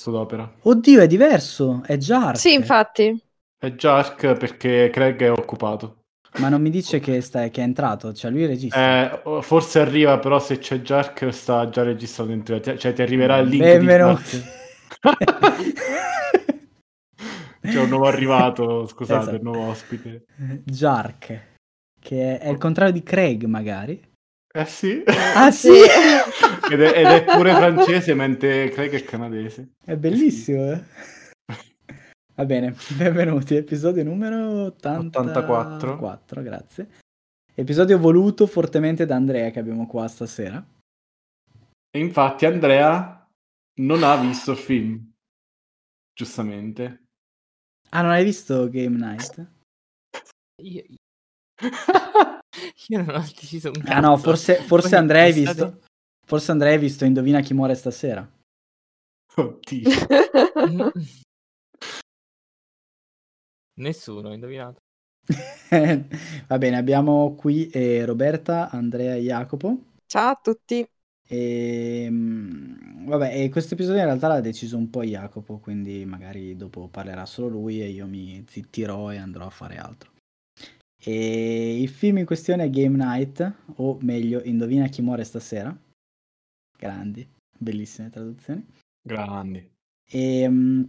corso d'opera. Oddio, è diverso, è Jark. Sì, infatti. È Jark perché Craig è occupato. Ma non mi dice che, sta, che è entrato, cioè lui registra. Eh, forse arriva, però se c'è Jark sta già registrato dentro. Cioè ti arriverà il link Benvenuti. C'è un nuovo arrivato, scusate, Esatto. il nuovo ospite. Jark, che è il contrario di Craig magari. Eh sì. Ah sì? ed, è, ed è pure francese, mentre Craig è canadese. È bellissimo, eh? Va bene, benvenuti, episodio numero 84. 84. grazie. Episodio voluto fortemente da Andrea che abbiamo qua stasera. E infatti Andrea non ha visto il film. Giustamente. Ah, non hai visto Game Night? Io, io non ho deciso un cazzo. Ah no, forse, forse Andrea hai visto... stato- Forse Andrea hai visto Indovina chi muore stasera. Oddio. Nessuno, ho indovinato. Va bene, abbiamo qui eh, Roberta, Andrea e Jacopo. Ciao a tutti. E, mm, vabbè, e questo episodio in realtà l'ha deciso un po' Jacopo, quindi magari dopo parlerà solo lui e io mi zittirò e andrò a fare altro. E il film in questione è Game Night, o meglio, Indovina chi muore stasera. Grandi, bellissime traduzioni. Grandi. E, mm,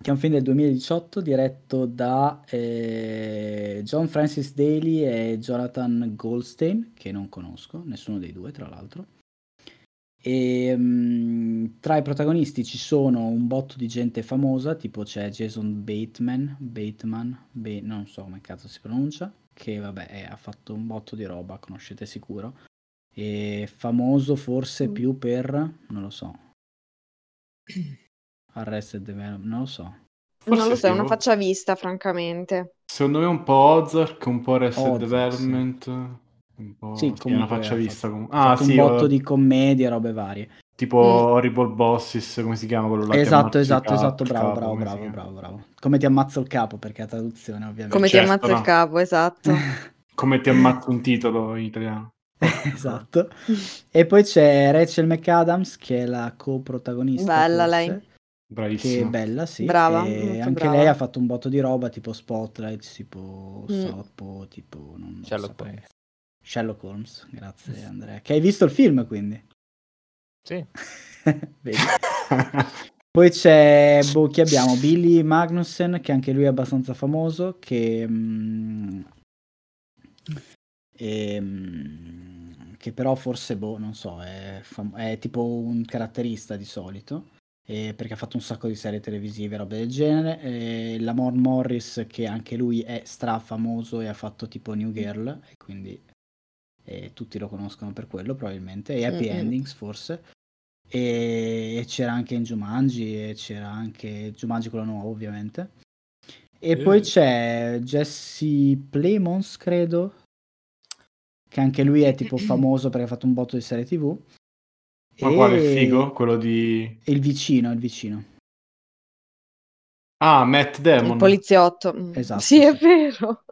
che è un film del 2018 diretto da eh, John Francis Daly e Jonathan Goldstein, che non conosco, nessuno dei due tra l'altro. E mm, tra i protagonisti ci sono un botto di gente famosa, tipo c'è Jason Bateman, Bateman, Ba- non so come cazzo si pronuncia, che vabbè è- ha fatto un botto di roba, conoscete sicuro. E famoso forse Mm. più per, non lo so, Arrested Development, non lo so. Forse non lo so, è sì, una faccia vista, francamente. Secondo me un po' Ozark, un po' Arrested Ozark, Development. Un po' Sì, sì, una comunque faccia vista. fatto- comunque. ha Ah, fatto sì, un botto eh, di commedie, robe varie. Tipo Mm. Horrible Bosses, come si chiama quello là? esatto, esatto, esatto, bravo, capo, bravo, bravo, bravo, bravo. Come ti ammazzo il capo, perché è la traduzione, ovviamente. Come certo, ti ammazza no. il capo, esatto. Come ti ammazza un titolo in italiano. esatto. E poi c'è Rachel McAdams, che è la coprotagonista. Bella forse, lei. Che è bella, sì. Brava, E anche brava. lei ha fatto un botto di roba, tipo Spotlight, tipo Mm. Soppo, tipo... Non Sherlock. Holmes. Sherlock Holmes, grazie Andrea. Che hai visto il film, quindi? Sì. Vedi? Poi c'è, boh, chi abbiamo? Billy Magnussen, che anche lui è abbastanza famoso, che... mm, ehm, che però forse, boh, non so, è, fam- è tipo un caratterista di solito, eh, perché ha fatto un sacco di serie televisive e robe del genere. E Lamar Morris, che anche lui è strafamoso e ha fatto tipo New Girl, e quindi eh, tutti lo conoscono per quello probabilmente, e Happy Mm-mm. Endings forse. E, e c'era anche in Jumanji, e c'era anche Jumanji quello nuovo ovviamente. E poi Eh. c'è Jesse Plemons, credo, che anche lui è tipo famoso perché ha fatto un botto di serie tv. Ma E- quale è figo? Quello di... e il vicino, il vicino. Ah, Matt Il Damon. poliziotto. Mm. Esatto, Sì, è sì. vero.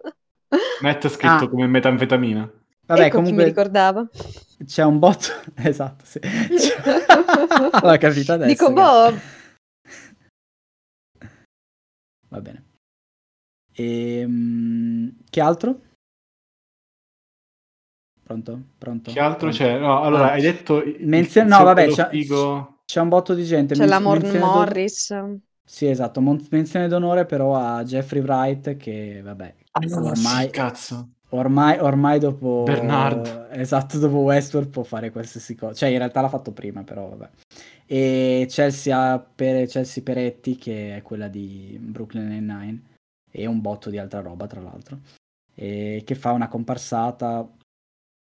Matt è scritto Ah. come metanfetamina. Vabbè, ecco chi mi comunque ricordava. c'è un botto. Esatto, sì. C'è- L'ho capito adesso. Dico, boh, Va bene. Ehm, che altro? Pronto? Pronto? Che altro Pronto? c'è? No, allora Ah, hai detto... Menzio- no, vabbè, c'è- figo... C'è un botto di gente. c'è Men- la Mor- menzione d'on- Morris. Sì, esatto. mon- menzione d'onore però a Jeffrey Wright che, vabbè, Ah, ormai, sì, cazzo. Ormai, ormai dopo... Bernard. Esatto, dopo Westworld può fare qualsiasi cosa. Cioè, in realtà l'ha fatto prima, però vabbè. E Chelsea, Per- Chelsea Peretti che è quella di Brooklyn Nine-Nine e un botto di altra roba, tra l'altro. E che fa una comparsata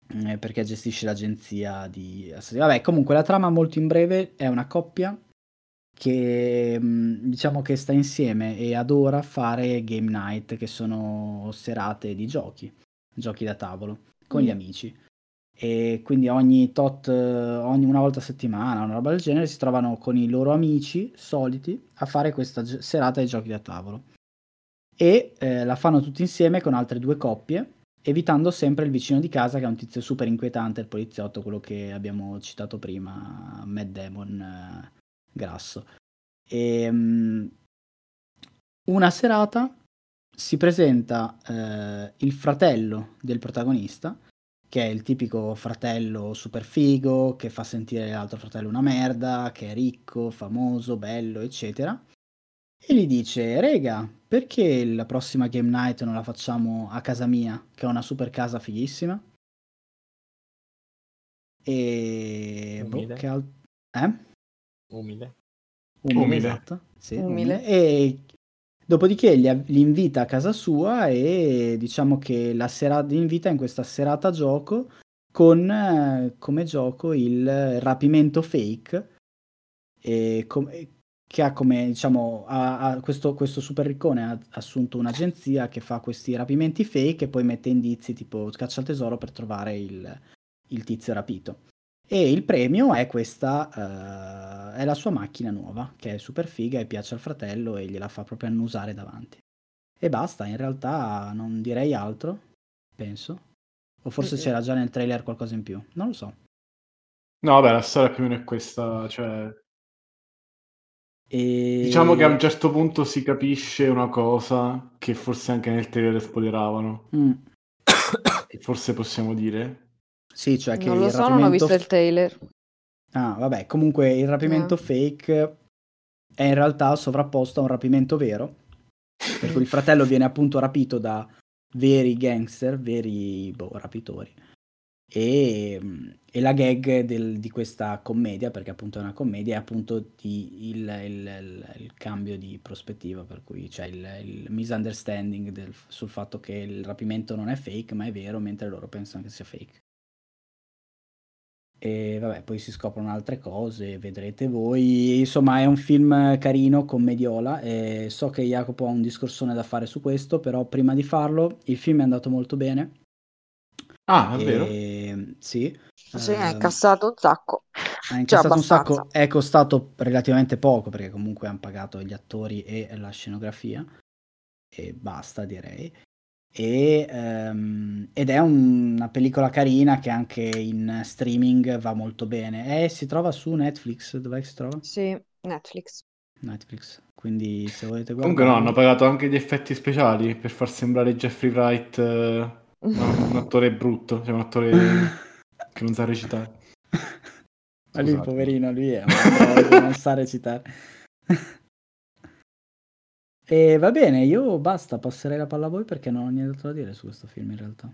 eh, perché gestisce l'agenzia di... Vabbè, comunque la trama molto in breve è una coppia che mh, diciamo che sta insieme e adora fare game night, che sono serate di giochi, giochi da tavolo, con gli Mm. amici. E quindi ogni tot, ogni una volta a settimana, una roba del genere, si trovano con i loro amici soliti a fare questa gi- serata di giochi da tavolo. E eh, la fanno tutti insieme con altre due coppie, evitando sempre il vicino di casa che è un tizio super inquietante, il poliziotto, quello che abbiamo citato prima, Matt Damon eh, grasso. E, mm, una serata si presenta eh, il fratello del protagonista, che è il tipico fratello super figo, che fa sentire l'altro fratello una merda, che è ricco, famoso, bello, eccetera. E gli dice, rega, perché la prossima game night non la facciamo a casa mia, che è una super casa fighissima? E... boh, Umile. che al- eh? Umile. Umile, Umile. esatto. Sì, Umile. umile. E dopodiché li, li invita a casa sua e diciamo che la sera, li invita in questa serata gioco con eh, come gioco il rapimento fake e com- che ha come diciamo ha, ha questo, questo super riccone ha assunto un'agenzia che fa questi rapimenti fake e poi mette indizi tipo caccia al tesoro per trovare il, il tizio rapito. E il premio è questa, eh, è la sua macchina nuova, che è super figa e piace al fratello e gliela fa proprio annusare davanti. E basta, in realtà non direi altro, penso. O forse Mm-mm. c'era già nel trailer qualcosa in più, non lo so. No, vabbè, la storia più o meno è questa, cioè... E... Diciamo che a un certo punto si capisce una cosa che forse anche nel trailer spoileravano, Mm, forse possiamo dire. Sì, cioè che Non lo il so, non ho rapimento visto il trailer. Ah, vabbè, comunque il rapimento No. fake è in realtà sovrapposto a un rapimento vero. Per cui il fratello viene appunto rapito da veri gangster, veri boh, rapitori. E, e la gag del- di questa commedia, perché appunto è una commedia, è appunto di- il, il- il- il cambio di prospettiva, per cui c'è il, il misunderstanding del- sul fatto che il rapimento non è fake, ma è vero, mentre loro pensano che sia fake. E vabbè, poi si scoprono altre cose, vedrete voi. Insomma, è un film carino, commediola. E so che Jacopo ha un discorsone da fare su questo, però prima di farlo, il film è andato molto bene. Ah, è vero? E, sì, Sì, è ehm, incassato un sacco. ha incassato un abbastanza. sacco, è costato relativamente poco perché comunque hanno pagato gli attori e la scenografia e basta direi. E, ehm, ed è un- una pellicola carina che anche in streaming va molto bene. E si trova su Netflix, dov'è che si trova? Sì, Netflix. Netflix, quindi se volete Comunque no, hanno pagato anche gli effetti speciali per far sembrare Jeffrey Wright eh, un, un attore brutto, cioè un attore che non sa recitare. Ma lui, poverino, lui è un troll, non sa recitare. E va bene, io basta, passerei la palla a voi perché non ho niente da dire su questo film in realtà.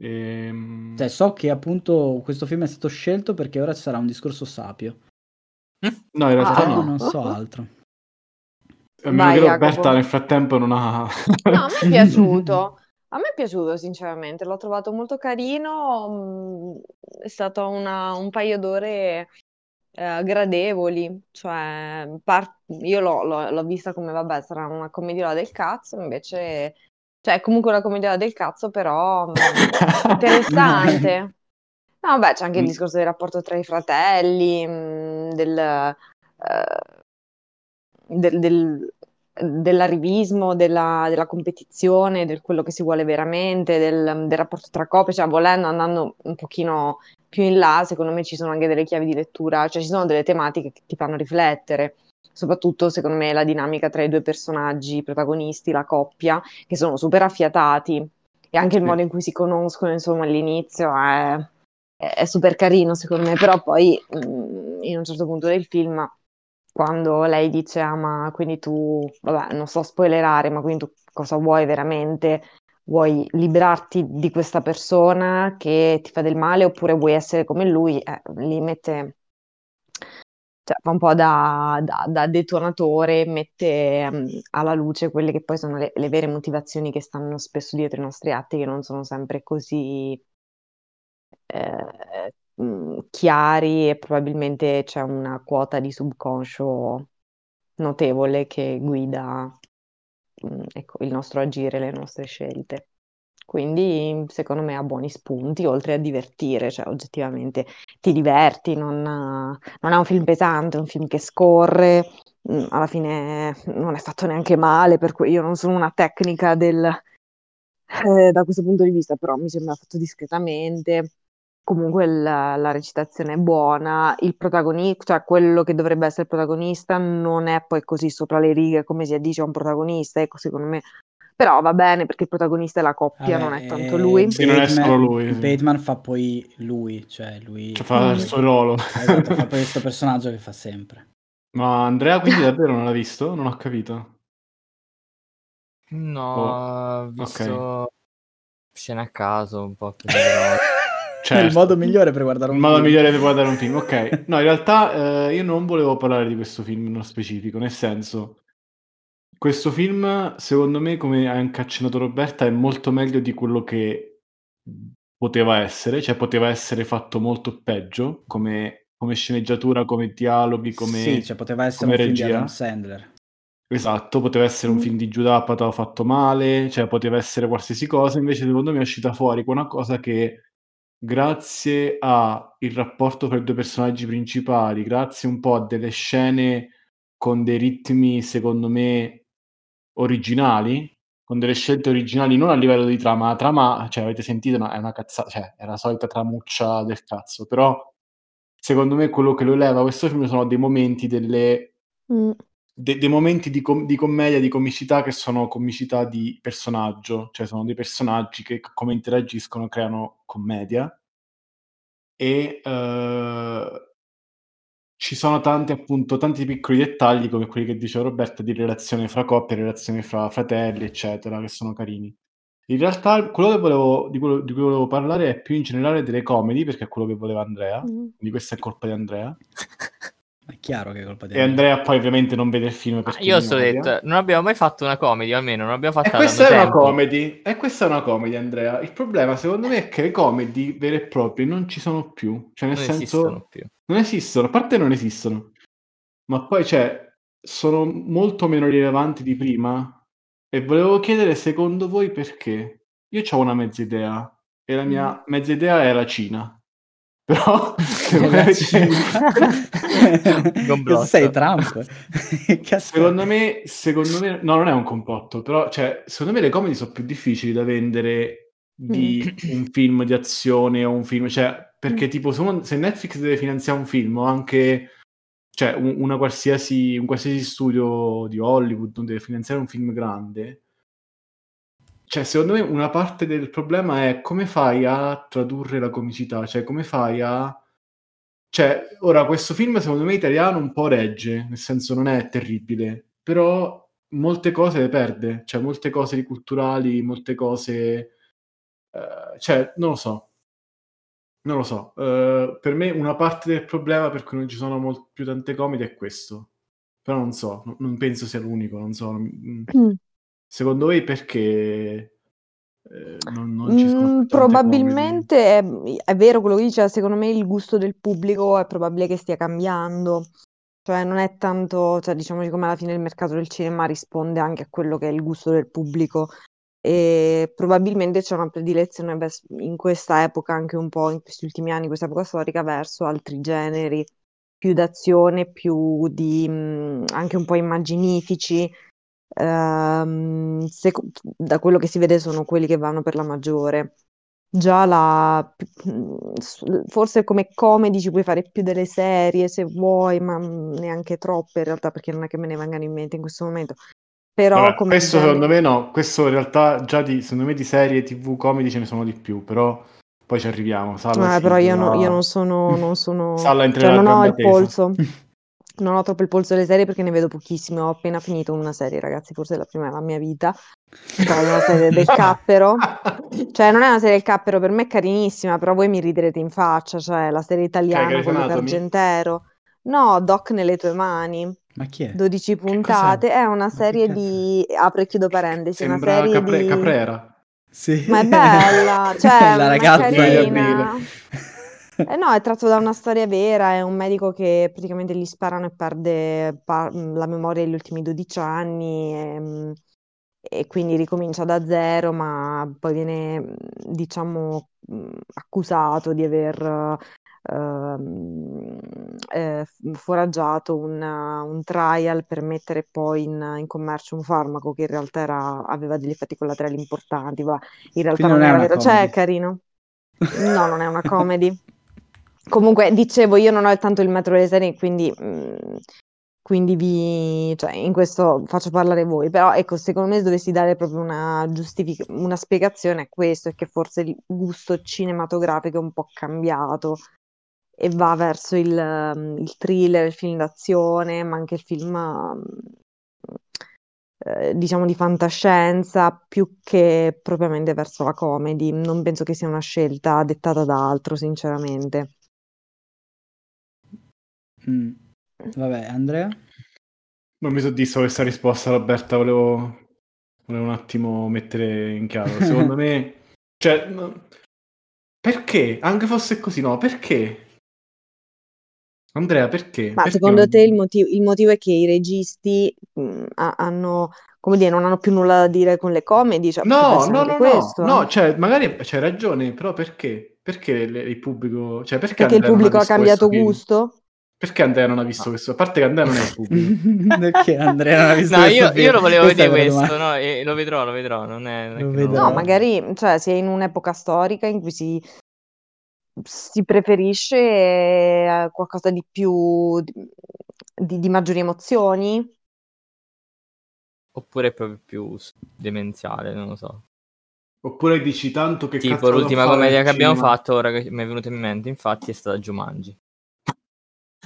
Ehm, Cioè, so che appunto questo film è stato scelto perché ora ci sarà un discorso sapio. No, in realtà Ah. No. non so altro. A meno Vai, che Jacopo. Roberta nel frattempo non ha... No, a me è piaciuto. A me è piaciuto, sinceramente, l'ho trovato molto carino. mm, È stato una- un paio d'ore eh, gradevoli. Cioè, par- io l'ho l'ho- l'ho vista come, vabbè, sarà una commediola del cazzo, invece, cioè, comunque una commediola del cazzo, però mm, interessante. No, beh, c'è anche il discorso del rapporto tra i fratelli, mm, del, eh, del- del- dell'arrivismo, della, della competizione, del quello che si vuole veramente, del, del rapporto tra coppie, cioè volendo, andando un pochino più in là, secondo me ci sono anche delle chiavi di lettura, cioè ci sono delle tematiche che ti fanno riflettere. Soprattutto, secondo me, la dinamica tra i due personaggi protagonisti, la coppia, che sono super affiatati, e anche il modo in cui si conoscono, insomma, all'inizio è, è- è super carino, secondo me, però poi mm, in un certo punto del film, quando lei dice, ah, ma quindi tu, vabbè, non so spoilerare, ma quindi tu cosa vuoi veramente? Vuoi liberarti di questa persona che ti fa del male oppure vuoi essere come lui? Eh, li mette, cioè, fa un po' da, da- da detonatore, mette mm, alla luce quelle che poi sono le, le vere motivazioni che stanno spesso dietro i nostri atti, che non sono sempre così eh, mh, chiari e probabilmente c'è una quota di subconscio notevole che guida ecco, il nostro agire, le nostre scelte. Quindi, secondo me, ha buoni spunti, oltre a divertire, cioè oggettivamente ti diverti, non, non è un film pesante, è un film che scorre, alla fine non è fatto neanche male, per cui io non sono una tecnica del, eh, da questo punto di vista, però mi sembra fatto discretamente. Comunque la, la recitazione è buona, il protagonista, cioè quello che dovrebbe essere il protagonista non è poi così sopra le righe come si addice a un protagonista, ecco secondo me. Però va bene perché il protagonista è la coppia, Vabbè, non è tanto eh, lui. Sì, non è solo lui. Bateman fa poi lui, cioè lui... Cioè, fa il lui- suo ruolo. Esatto, fa poi questo personaggio che fa sempre. Ma Andrea quindi davvero non l'ha visto? Non ho capito. No, Oh, ho visto scene a caso, un po' così, È il Certo. modo migliore per guardare un Il modo film. migliore per guardare un film, ok. No, in realtà eh, io non volevo parlare di questo film nello specifico, nel senso, questo film, secondo me, come ha anche accennato Roberta, è molto meglio di quello che poteva essere, cioè poteva essere fatto molto peggio, come, come sceneggiatura, come dialoghi, come... Sì, cioè poteva essere un film di regia. Adam Sandler. Esatto, poteva essere un Mm. film di Giuda Apatow fatto male, cioè poteva essere qualsiasi cosa, invece secondo me è uscita fuori con una cosa che grazie al rapporto tra i due personaggi principali, grazie un po' a delle scene con dei ritmi secondo me originali, con delle scelte originali non a livello di trama, la trama, cioè avete sentito, no, è una cazzata, cioè è la solita tramuccia del cazzo, però secondo me quello che lo eleva questo film sono dei momenti delle Mm. De- dei momenti di, com- di commedia, di comicità che sono comicità di personaggio, cioè sono dei personaggi che come interagiscono creano commedia e eh, ci sono tanti appunto tanti piccoli dettagli come quelli che diceva Roberta di relazione fra coppie, relazioni fra fratelli eccetera che sono carini. In realtà quello che volevo, di, quello, di cui volevo parlare è più in generale delle comedy perché è quello che voleva Andrea, Mm. quindi questa è colpa di Andrea. È chiaro che è colpa di E Andrea poi ovviamente non vede il film Ah, perché io odia. detto, non abbiamo mai fatto una comedy, almeno non abbiamo fatto E questa è una comedy. E questa è una comedy, Andrea. Il problema, secondo me, è che le comedy vere e proprie non ci sono più. Cioè, nel Non senso, esistono più. non esistono. A parte non esistono, ma poi, cioè, sono molto meno rilevanti di prima. E volevo chiedere, secondo voi, perché? Io ho una mezza idea. E la mia Mm. mezza idea è la Cina. Però, Cina. Complotto. Sei Trump. Secondo me, secondo me, no, non è un complotto, però, cioè, secondo me le comedy sono più difficili da vendere di un film di azione o un film, cioè, perché tipo, se, Netflix deve finanziare un film o anche, cioè, un, una qualsiasi, un qualsiasi studio di Hollywood non deve finanziare un film grande, cioè, secondo me una parte del problema è come fai a tradurre la comicità, cioè, come fai a... Cioè, ora, questo film secondo me italiano un po' regge, nel senso non è terribile, però molte cose le perde, cioè molte cose culturali, molte cose... eh, cioè, non lo so. Non lo so. Eh, per me una parte del problema per cui non ci sono mol- più tante comedy è questo. Però non so, non, penso sia l'unico, non so. non- Mm. Secondo voi perché eh, non, non ci sono Mm, probabilmente è, è vero quello che dice, secondo me il gusto del pubblico è probabile che stia cambiando, cioè non è tanto, cioè diciamo come alla fine il mercato del cinema risponde anche a quello che è il gusto del pubblico. E probabilmente c'è una predilezione in questa epoca, anche un po' in questi ultimi anni, questa epoca storica, verso altri generi, più d'azione, più di mm, anche un po' immaginifici. Ehm, seco- da quello che si vede sono quelli che vanno per la maggiore. Già la, mm, forse come comedy ci puoi fare più delle serie se vuoi, ma mm, neanche troppe in realtà perché non è che me ne vengano in mente in questo momento. Però Vabbè, come questo genere- secondo me no, questo in realtà già di, secondo me di serie tv comedy ce ne sono di più, però poi ci arriviamo. Salla Eh, si però io, no- io non sono, non sono, Salla cioè non ho il tesa. polso, non ho troppo il polso delle serie perché ne vedo pochissime. Ho appena finito una serie, ragazzi, forse la prima della mia vita, cioè una serie del Cappero. Cioè, non è una serie del Cappero, per me è carinissima, però voi mi riderete in faccia, cioè la serie italiana Grey's con? Argentero. No, Doc nelle tue mani, Ma chi è? 12 puntate, è una serie è? di... apro e chiudo parentesi, una Sembra serie Capre- di... Caprera. Sì. Ma è bella, cioè, la ma è ragazza carina. Eh no, è tratto da una storia vera, è un medico che praticamente gli sparano e perde pa- la memoria degli ultimi 12 anni e, mm, e quindi ricomincia da zero, ma poi viene, diciamo, accusato di aver ehm, eh, foraggiato un, un trial per mettere poi in, in commercio un farmaco che in realtà era- aveva degli effetti collaterali importanti, ma in realtà Quindi non non è era vero. Cioè, è carino. No, non è una comedy. Comunque, dicevo, io non ho tanto il metro delle serie, quindi, mh, quindi vi, cioè, in questo faccio parlare voi. Però, ecco, secondo me se dovessi dare proprio una, giustific- una spiegazione a questo, è che forse il gusto cinematografico è un po' cambiato e va verso il, il thriller, il film d'azione, ma anche il film eh, diciamo di fantascienza più che propriamente verso la comedy. Non penso che sia una scelta dettata da altro, sinceramente. Mm. Vabbè, Andrea? Non mi soddisfa questa risposta, Roberta. Volevo, volevo un attimo mettere in chiaro. Secondo me, cioè, perché? Anche fosse così, no? Perché? Andrea, perché? Ma Perché secondo non- te il motivo, il motivo è che i registi mh, ha- hanno, come dire, non hanno più nulla da dire con le comedy? Cioè, No, no, no, no, questo, no, eh? cioè, magari c'hai ragione, però perché? Perché il pubblico, cioè, perché Perché il pubblico ha cambiato questo film? Perché Andrea non ha visto questo? A parte che Andrea non è il pubblico. Perché Andrea non ha visto No, questo io, io lo volevo Questa vedere questo, no, e lo vedrò, lo vedrò, non è, non è Lo vedrò. no. No, magari, cioè, si è in un'epoca storica in cui si, si preferisce eh, qualcosa di più, di, di maggiori emozioni. Oppure è proprio più demenziale, non lo so. Oppure dici tanto che Tipo l'ultima commedia che abbiamo fatto, ora che mi è venuto in mente, infatti, è stata Jumanji.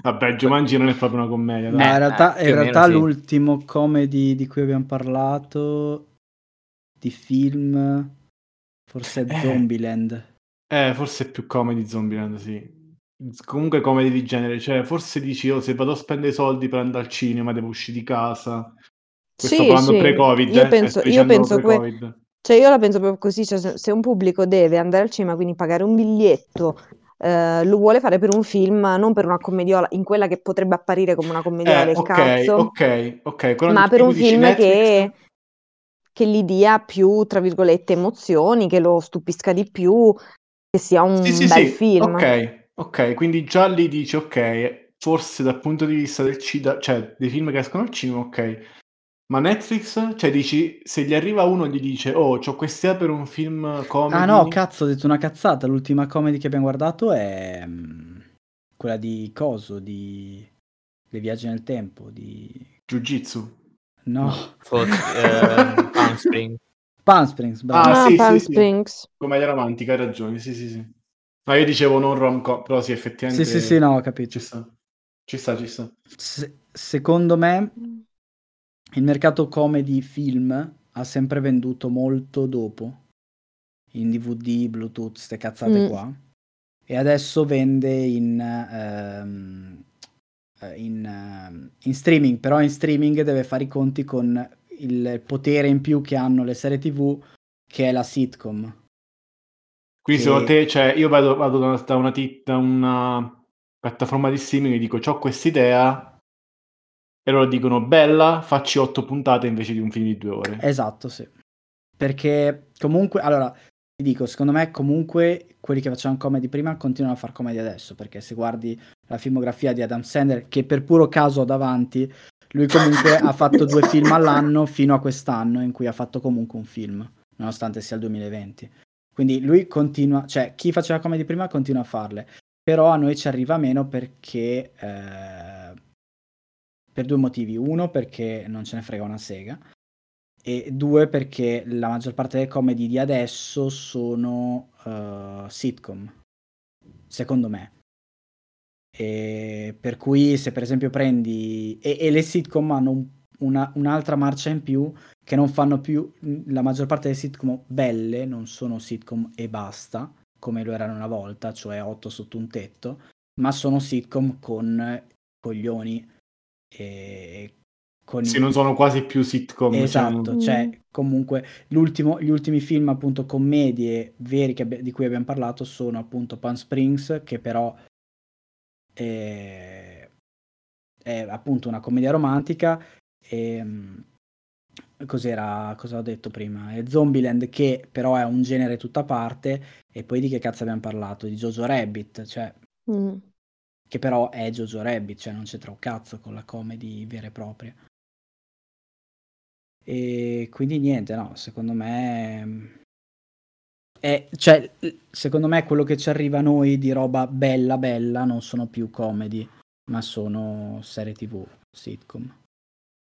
Vabbè, Jumanji non è proprio una commedia, No, dai. in realtà, eh, in realtà sì. l'ultimo comedy di cui abbiamo parlato di film forse è Eh. Zombieland. Eh, forse è più comedy Zombieland, sì. Comunque comedy di genere, cioè forse dici, oh, se vado a spendere soldi per andare al cinema devo uscire di casa. Questo Sì, parlando sì, pre-Covid, io eh, penso, sto io penso que- pre-Covid. cioè io la penso proprio così, cioè se un pubblico deve andare al cinema, quindi pagare un biglietto, eh, lo vuole fare per un film, non per una commediola, in quella che potrebbe apparire come una commediola Eh, del ok, cazzo, ok, ok. Quello ma per un film Netflix, che, che gli dia più, tra virgolette, emozioni, che lo stupisca di più, che sia un Sì, sì, bel sì, film. ok, ok, quindi già lì dici, ok, forse dal punto di vista del cinema, cioè dei film che escono al cinema, ok, ma Netflix, cioè dici, se gli arriva uno e gli dice, oh, c'ho quest'idea per un film comedy, Ah no, cazzo, ho detto una cazzata. L'ultima comedy che abbiamo guardato è mm, quella di Coso, di Le viaggi nel tempo, di... Jiu-Jitsu. No, Forse, eh, Palm Spring. Palm Springs, bravo. Ah, Ah, sì, Palm sì, sì. Springs. Commedia romantica, hai ragione, sì, sì, sì. No, io dicevo non rom-com, però sì, effettivamente... Sì, sì, sì, no, ho capito. Ci sta, ci sta, ci sta. Se- secondo me il mercato comedy film ha sempre venduto molto dopo in DVD, Bluetooth, ste cazzate Mm. qua. E adesso vende in, eh, in, ehm, in streaming, però in streaming deve fare i conti con il potere in più che hanno le serie TV, che è la sitcom. Quindi Che- secondo te, cioè, io vado, vado da, da una, da una piattaforma di streaming e dico, ho quest'idea, e loro dicono, bella, facci otto puntate invece di un film di due ore. Esatto, sì. Perché comunque, allora, ti dico, secondo me comunque quelli che facevano comedy prima continuano a fare comedy adesso, perché se guardi la filmografia di Adam Sandler, che per puro caso ho davanti, lui comunque ha fatto due film all'anno fino a quest'anno, in cui ha fatto comunque un film, nonostante sia il 2020. Quindi lui continua, cioè chi faceva comedy prima continua a farle, però a noi ci arriva meno perché... eh, per due motivi. Uno, perché non ce ne frega una sega. E due perché la maggior parte delle comedy di adesso sono eh, sitcom. Secondo me. E per cui se per esempio prendi e, e le sitcom hanno un- una- un'altra marcia in più che non fanno più la maggior parte delle sitcom belle non sono sitcom e basta come lo erano una volta cioè otto sotto un tetto ma sono sitcom con coglioni e con Sì, i- non sono quasi più sitcom. cioè, Esatto, Mm. cioè comunque l'ultimo- gli ultimi film appunto commedie veri che abbi- di cui abbiamo parlato sono appunto Palm Springs che però è, è appunto una commedia romantica e mm, cos'era, cosa ho detto prima? È Zombieland che però è un genere tutta a parte e poi di che cazzo abbiamo parlato? Di Jojo Rabbit, cioè Mm. Che però è Jojo Rabbit, cioè non c'entra un cazzo con la comedy vera e propria. E quindi niente, no, secondo me è, cioè, secondo me quello che ci arriva a noi di roba bella bella non sono più comedy, ma sono serie tv, sitcom.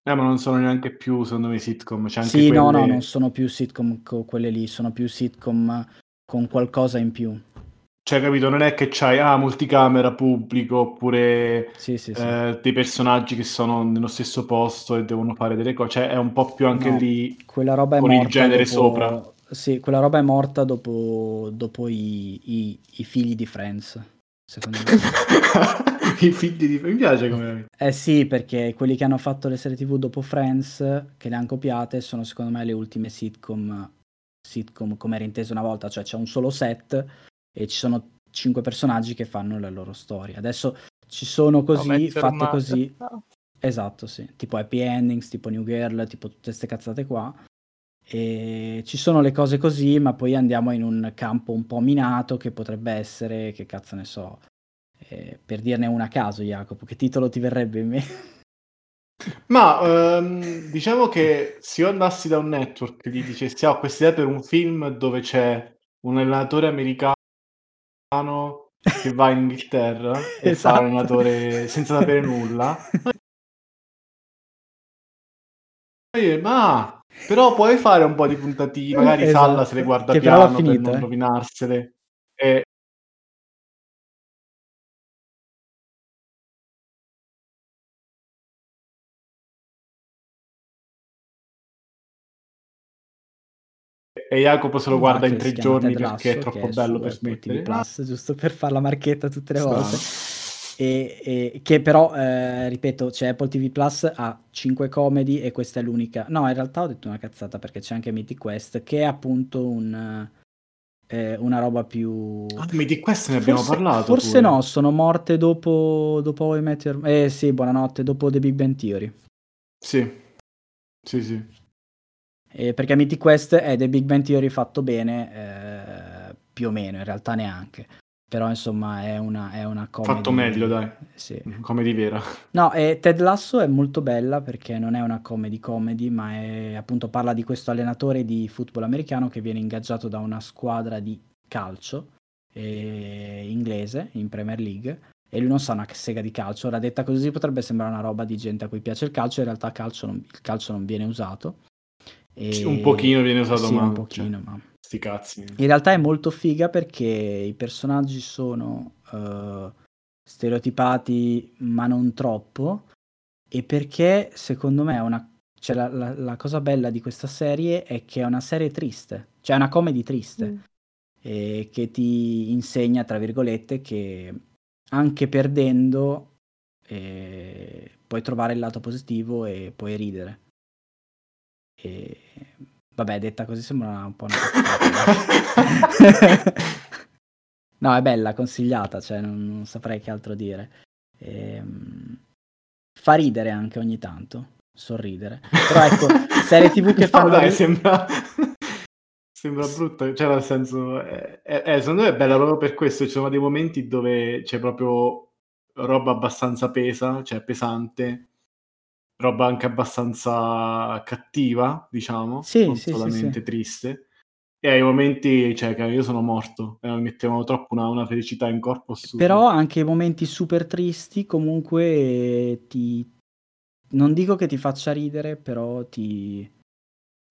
Eh, ma non sono neanche più, secondo me, sitcom. C'è anche Sì, quelle... no, no, non sono più sitcom co- quelle lì, sono più sitcom con qualcosa in più. Cioè, capito, non è che c'hai, ah, multicamera, pubblico, oppure Sì, sì, sì. eh, dei personaggi che sono nello stesso posto e devono fare delle cose. Cioè, è un po' più anche No, lì Quella roba è con il genere dopo... sopra. Sì, quella roba è morta dopo, dopo i, i- i figli di Friends, secondo me. I figli di... Mi piace come... Eh sì, perché quelli che hanno fatto le serie TV dopo Friends, che le hanno copiate, sono secondo me le ultime sitcom, sitcom come era inteso una volta, cioè c'è un solo set e ci sono cinque personaggi che fanno la loro storia. Adesso ci sono così, fatte così, No. esatto, sì, tipo Happy Endings, tipo New Girl, tipo tutte queste cazzate qua. E ci sono le cose così, ma poi andiamo in un campo un po' minato che potrebbe essere, che cazzo ne so, eh, per dirne una a caso, Jacopo, che titolo ti verrebbe in mente? Ma ehm, diciamo che se io andassi da un network e gli dicessi, ho questa idea per un film dove c'è un allenatore americano che va in Inghilterra e Esatto. fa l'allenatore senza sapere nulla. Ma però puoi fare un po' di puntatine, magari Esatto, Salla se le guarda che piano per non eh. rovinarsele. E e Jacopo se lo Ma guarda che in tre giorni Ted perché è troppo bello per smettere. Plus, giusto per fare la marchetta tutte le Strano. volte. E, e- che però, eh, ripeto, c'è Apple TV Plus ha 5 comedy e questa è l'unica. No, in realtà ho detto una cazzata perché c'è anche Mythic Quest che è appunto un, eh, una roba più... Ah, ma di questo ne abbiamo Forse, parlato forse pure. no, sono morte dopo, dopo Your- Eh sì, buonanotte, dopo The Big Bang Theory. Sì, sì, sì. Eh, perché Mythic Quest è The Big Bang Theory fatto bene, eh, più o meno, in realtà neanche. Però insomma è una, è una comedy. Fatto meglio, dai. Sì. Come di vera. No, e Ted Lasso è molto bella perché non è una comedy comedy, ma è appunto parla di questo allenatore di football americano che viene ingaggiato da una squadra di calcio eh, inglese in Premier League e lui non sa una sega di calcio. Ora detta così potrebbe sembrare una roba di gente a cui piace il calcio, in realtà calcio non- il calcio non viene usato. E- Un pochino viene usato, sì, ma... un pochino, cioè, ma Sti cazzi. in realtà è molto figa perché i personaggi sono eh, stereotipati, ma non troppo. E perché secondo me è una. Cioè, la, la- la cosa bella di questa serie è che è una serie triste, cioè è una comedy triste, Mm. e che ti insegna, tra virgolette, che anche perdendo eh, puoi trovare il lato positivo e puoi ridere. E vabbè, detta così sembra un po' una. No, è bella, consigliata, cioè non, non saprei che altro dire. Ehm, fa ridere anche ogni tanto, sorridere. Però ecco, serie TV che No, fanno dai, sembra... sembra brutta, cioè nel senso... eh, eh, secondo me è bella proprio per questo, ci sono dei momenti dove c'è proprio roba abbastanza pesa, cioè pesante, roba anche abbastanza cattiva, diciamo, Sì, non sì, solamente sì. triste. E ai momenti, cioè, che io sono morto, e mi mettevano troppo una, una felicità in corpo assurda. Però anche i momenti super tristi comunque eh, ti... Non dico che ti faccia ridere, però ti...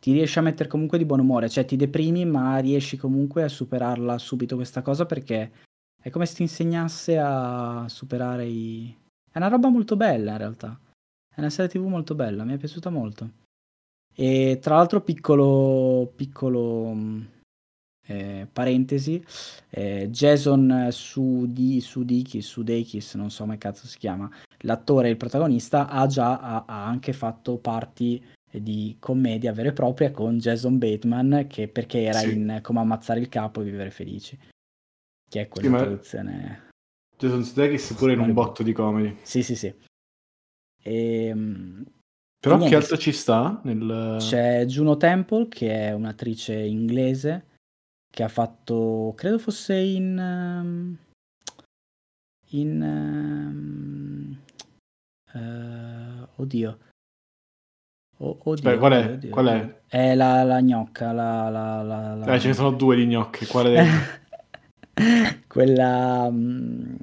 ti riesci a mettere comunque di buon umore. Cioè ti deprimi, ma riesci comunque a superarla subito questa cosa perché è come se ti insegnasse a superare i... È una roba molto bella in realtà. È una serie tv molto bella, mi è piaciuta molto. E tra l'altro piccolo, piccolo mh, eh, parentesi, eh, Jason Sudi, Sudikis, Sudeikis, non so come cazzo si chiama, l'attore, il protagonista, ha già ha, ha anche fatto parti di commedia vera e propria con Jason Bateman, che perché era Sì. in Come ammazzare il capo e vivere felici, che è quella Sì, traduzione... Jason Sudeikis pure in un botto di comedy. Sì, sì, sì. Ehm, Però E che niente, altro ci sta nel... C'è Juno Temple, che è un'attrice inglese, che ha fatto, credo fosse in... ehm, in... eh, oddio. Oh, oddio, Beh, qual è? oddio, Qual è? È la, la gnocca, la... la, la, la- Eh, ce ne sono due di gnocche. Quale dei- Quella... mm,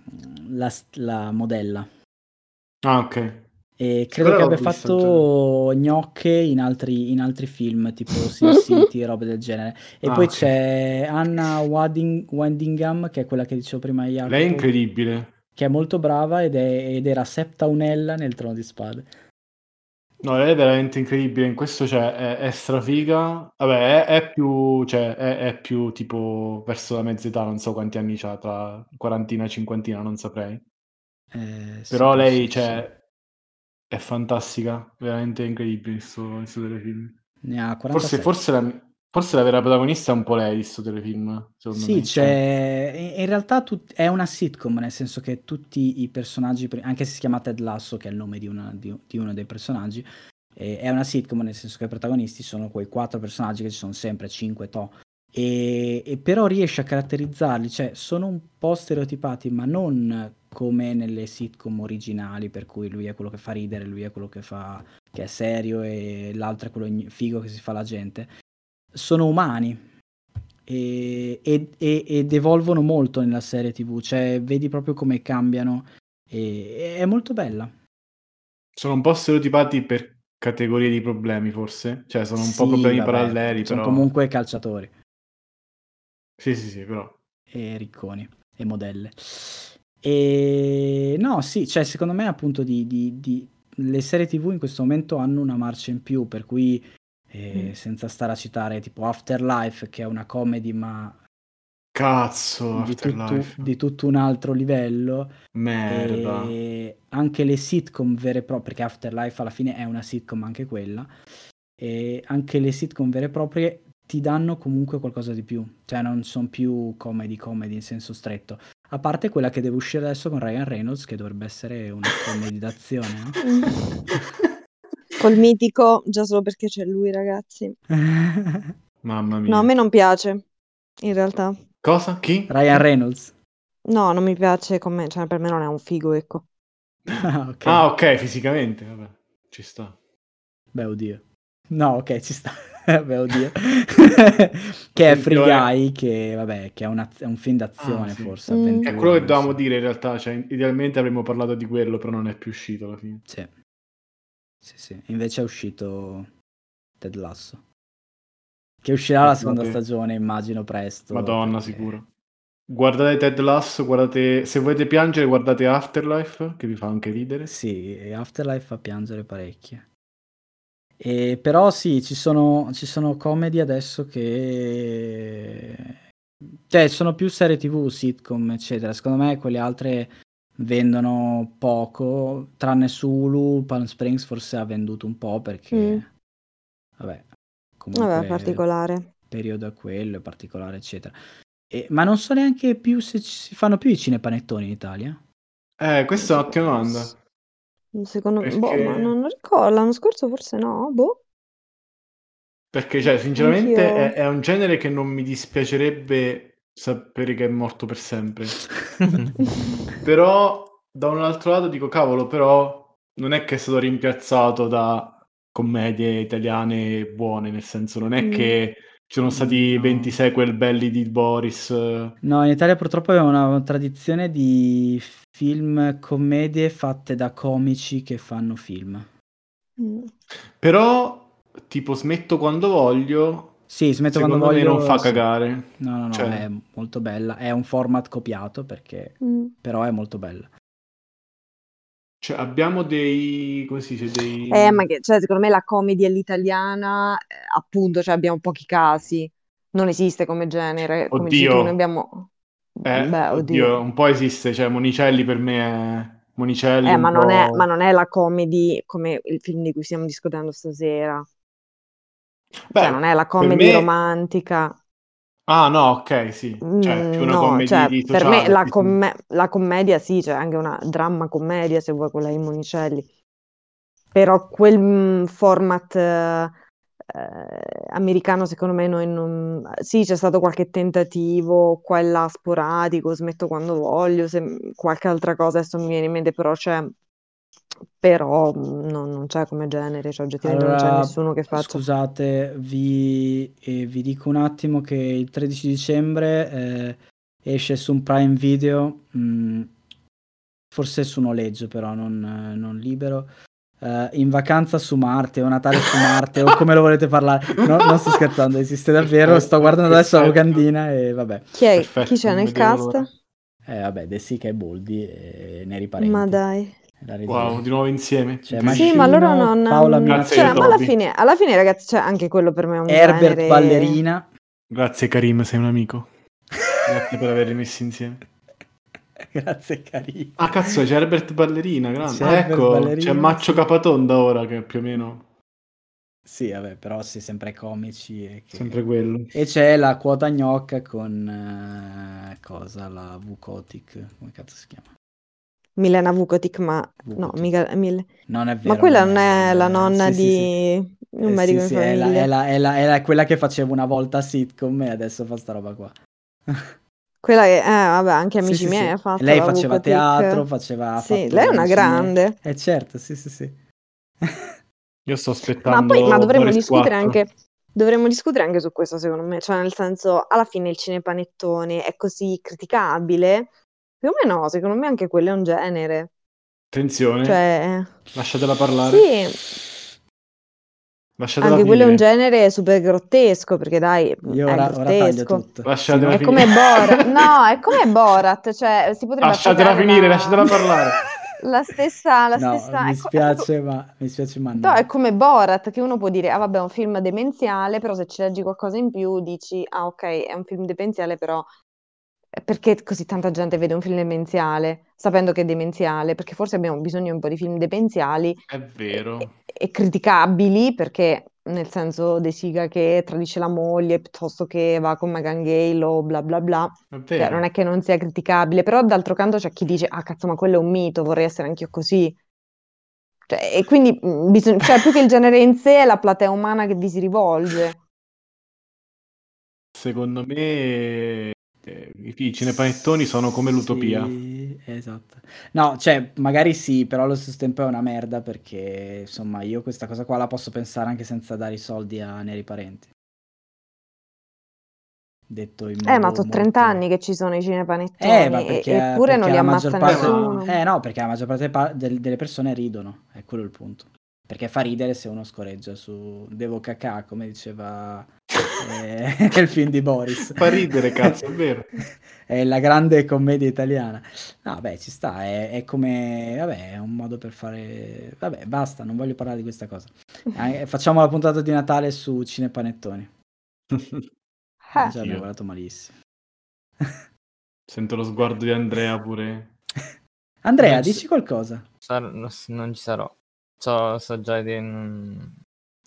La, la modella. Ah, ok. E credo Quella che abbia fatto gnocche in altri, in altri film, tipo Sin City e robe del genere. E Ah, poi c'è Anna Wadding- Waddingham, che è quella che dicevo prima Jacopo, Lei è incredibile. che è molto brava ed, è- ed era Septaunella nel Trono di Spade. No, lei è veramente incredibile. In questo cioè, è, è strafiga. Vabbè, è, è più, cioè, è, è più tipo verso la mezza età, non so quanti anni c'ha, tra quarantina e cinquantina, non saprei. Eh, sì, Però penso lei, di cioè, è fantastica, veramente incredibile in sto, in sto telefilm. Ne ha Forse, 47. forse, la, forse la vera protagonista è un po' lei di sto telefilm, Sì, me. Cioè, in- realtà tut- è una sitcom, nel senso che tutti i personaggi, anche se si chiama Ted Lasso, che è il nome di, una- di- di uno dei personaggi, eh, è una sitcom, nel senso che i protagonisti sono quei quattro personaggi che ci sono sempre, cinque to, e, e però riesce a caratterizzarli, cioè sono un po' stereotipati, ma non come nelle sitcom originali, per cui lui è quello che fa ridere, lui è quello che fa che è serio e l'altro è quello figo che si fa la gente. Sono umani, e, e- ed evolvono molto nella serie tv, cioè vedi proprio come cambiano e è molto bella. sono un po' stereotipati per categorie di problemi, forse. Cioè, sono un po' Sì, problemi vabbè, paralleli, sono però... comunque calciatori Sì, sì, sì, però... e ricconi e modelle. E no, sì, cioè secondo me appunto di, di- di- le serie tv in questo momento hanno una marcia in più, per cui eh, Mm. senza stare a citare tipo Afterlife, che è una comedy ma Cazzo, di tutto, di tutto un altro livello. Merda. E anche le sitcom vere e proprie, perché Afterlife alla fine è una sitcom anche quella, e anche le sitcom vere e proprie ti danno comunque qualcosa di più, cioè non sono più comedy comedy in senso stretto, a parte quella che deve uscire adesso con Ryan Reynolds che dovrebbe essere una comedy d'azione, Col mitico, già solo perché c'è lui, ragazzi. no? Mamma mia. No, a me non piace, in realtà. Cosa? Chi? Ryan Reynolds. No, non mi piace come, cioè per me non è un figo, ecco. Ah, ok. Ah, ok, fisicamente, vabbè. Ci sta. Beh, oddio. No, ok, ci sta. Beh, oddio. che è Free Attenzione. Guy, che vabbè, che è, una- è un film d'azione Ah, sì. forse. Mm. È quello che dovevamo dire in realtà, cioè idealmente avremmo parlato di quello, però non è più uscito alla fine. Sì. Sì, sì. Invece è uscito Ted Lasso. Che uscirà la seconda Guardate- stagione, immagino presto. Madonna, perché- sicuro. Guardate Ted Lasso, guardate... Se volete piangere, guardate Afterlife, che vi fa anche ridere. Sì, Afterlife fa piangere parecchie. E però sì, ci sono, ci sono comedy adesso che... Cioè, sono più serie tv, sitcom, eccetera. Secondo me quelle altre vendono poco, tranne su Hulu, Palm Springs forse ha venduto un po' perché... Mm. Vabbè, comunque... Vabbè, particolare. periodo è quello, è particolare, eccetera. E- ma non so neanche più se ci si fanno più i cinepanettoni in Italia. Eh, questa è un'ottima domanda. Secondo me, Perché- boh, ma non, non ricordo, l'anno scorso forse no, boh. Perché, cioè, sinceramente Anch'io. è, è un genere che non mi dispiacerebbe sapere che è morto per sempre. Però, da un altro lato dico, cavolo, però non è che è stato rimpiazzato da commedie italiane buone, nel senso, non è Mm. che ci sono stati No. 20 sequel belli di Boris. No, in Italia purtroppo abbiamo una tradizione di film commedie fatte da comici che fanno film. Mm. Però, tipo, smetto quando voglio. Sì, smetto quando Secondo me voglio. non fa cagare. No, no, no, Cioè- è molto bella. È un format copiato perché Mm. però è molto bella. Cioè, abbiamo dei. come si dice? Dei. Eh, ma che, cioè, secondo me la comedy all'italiana, eh, appunto, cioè abbiamo pochi casi. Non esiste come genere, come Oddio. noi abbiamo... Eh, Beh, oddio, oddio. un po' esiste. Cioè, Monicelli per me è. Monicelli. Eh, ma non è, ma non è la comedy come il film di cui stiamo discutendo stasera. Beh, Cioè, non è la comedy me- romantica. Ah, no, ok, sì. Cioè, Mm, più una no, comedy cioè, di per sociale, me la, sì, comm- la commedia sì, c'è anche una dramma commedia se vuoi quella di Monicelli. Però quel mm, format eh, eh, americano secondo me noi non... Sì, c'è stato qualche tentativo, qua e là sporadico, smetto quando voglio, se qualche altra cosa adesso mi viene in mente, però c'è però mm, non, non c'è come genere, cioè oggettivamente non c'è Allora, nessuno che faccia. scusate, vi, eh, vi dico un attimo che il 13 dicembre eh, esce su un Prime Video, mh, forse su noleggio però, non, eh, non libero, eh, in vacanza su Marte o Natale su Marte o come lo volete parlare. No, non sto scherzando, esiste davvero, sto guardando adesso la Perfetto. locandina e vabbè. Chi, è, Perfetto, chi c'è nel cast? Eh, vabbè, De Sica e Boldi e Neri Parenti. Ma dai. Wow, di nuovo insieme. Cioè. Sì, ma loro non... Paola Grazie Cioè, ma alla fine, alla fine, ragazzi, cioè, anche quello per me è un Herbert genere... Ballerina. Grazie Karim, sei un amico. Grazie per averli messi insieme. Grazie carino. Ah, cazzo, c'è Herbert Ballerina, grande. C'è Herbert ecco, Ballerina, c'è Maccio sì. Capatonda ora che più o meno Sì, vabbè, però sì, sempre comici. E, che- sempre quello. e c'è la quota gnocca con eh, cosa? La Vukotic. Come cazzo si chiama? Milena Vukotic, ma... No, Vukotic. mica... Mil- Non è vero. Ma quella non non è la nonna sì, di sì. un Eh, sì, in sì, è, la- è la- è la- è la- quella che faceva una volta sitcom e adesso fa sta roba qua. Quella che... Eh, vabbè, anche amici sì, miei sì. ha fatto Lei faceva Vukotic. teatro, faceva... Sì, lei è una grande. miei. Eh certo, sì, sì, sì. Io sto Ma aspettando poi, ma dovremmo discutere 4. anche, dovremmo discutere anche su questo, secondo me. Cioè, nel senso, alla fine il cinepanettone è così criticabile? Secondo me no, secondo me anche quello è un genere. Attenzione, Cioè, lasciatela parlare. sì, Lasciatela anche quello è un finire. genere super grottesco, perché dai, Io è ora, ora taglio grottesco. tutto. Lasciatela Sì, È come Borat, no, è come Borat, cioè si potrebbe Lasciatela applicare finire, la- lasciatela parlare. la stessa, la No, stessa... mi è co- è spiace, ma mi spiace, ma No, no. è come Borat, che uno può dire, ah vabbè, è un film demenziale, però se ci leggi qualcosa in più dici, ah ok, è un film demenziale, però perché così tanta gente vede un film demenziale, sapendo che è demenziale? Perché forse abbiamo bisogno un po' di film demenziali È vero. e- e criticabili, perché nel senso De Siga che tradisce la moglie piuttosto che va con Meghan Gale o bla bla bla. È Cioè, non è che non sia criticabile, però d'altro canto c'è chi dice, ah cazzo, ma quello è un mito, vorrei essere anch'io così. Cioè, e quindi mh, bisogna, cioè, più che il genere in sé è la platea umana che vi si rivolge. Secondo me i i cinepanettoni sono come l'utopia. Sì, esatto. No, cioè, magari sì, però allo stesso tempo è una merda perché, insomma, io questa cosa qua la posso pensare anche senza dare i soldi a Neri Parenti. Detto in Eh, ma modo sono 30 molto- anni che ci sono i cinepanettoni, Eh, ma perché, eppure non perché li la ammazza maggior parte, nessuno. eh no, perché la maggior parte pa- del- delle persone ridono, è quello il punto. Perché fa ridere se uno scorreggia su Devo cacà, come diceva eh, il film di Boris. Fa ridere, cazzo, è vero. È la grande commedia italiana. No, beh, ci sta, è, è come, vabbè, è un modo per fare... Vabbè, basta, non voglio parlare di questa cosa. Eh, facciamo la puntata di Natale su Cinepanettoni. Eh, già abbiamo parlato malissimo. Sento lo sguardo di Andrea pure. Andrea, Non ci- dici qualcosa. Sar- non, s- non ci sarò. So, so già di non,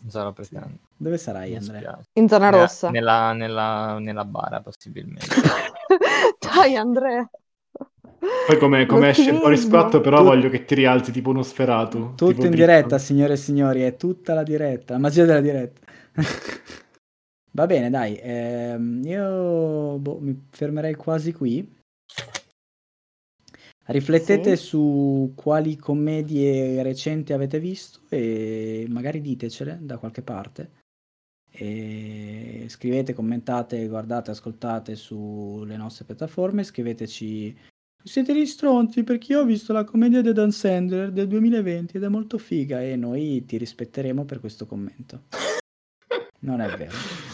non sarò presente. Dove sarai, Andrea? in zona Nella- rossa. Nella, nella, nella bara, possibilmente. Dai, Andrea. Poi come, come esce Boris L'ottimismo. 4 però Tu- voglio che ti rialzi tipo uno sferato. Tutto tipo in dritto. diretta, signore e signori, è tutta la diretta, la magia della diretta. Va bene, dai, ehm, io boh, mi fermerei quasi qui. Riflettete Sì. su quali commedie recenti avete visto e magari ditecele da qualche parte. E scrivete, commentate, guardate, ascoltate sulle nostre piattaforme, scriveteci siete gli stronzi perché io ho visto la commedia di Dan Sandler del 2020 ed è molto figa e noi ti rispetteremo per questo commento. Non è vero.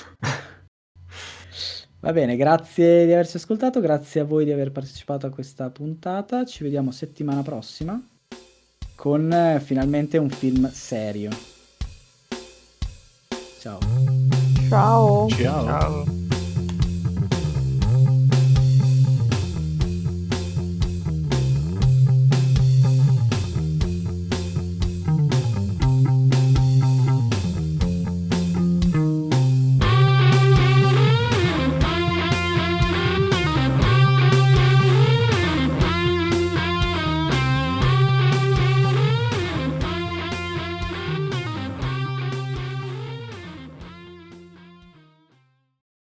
Va bene, grazie di averci ascoltato, grazie a voi di aver partecipato a questa puntata. Ci vediamo settimana prossima con eh, finalmente un film serio. Ciao. Ciao. Ciao. Ciao.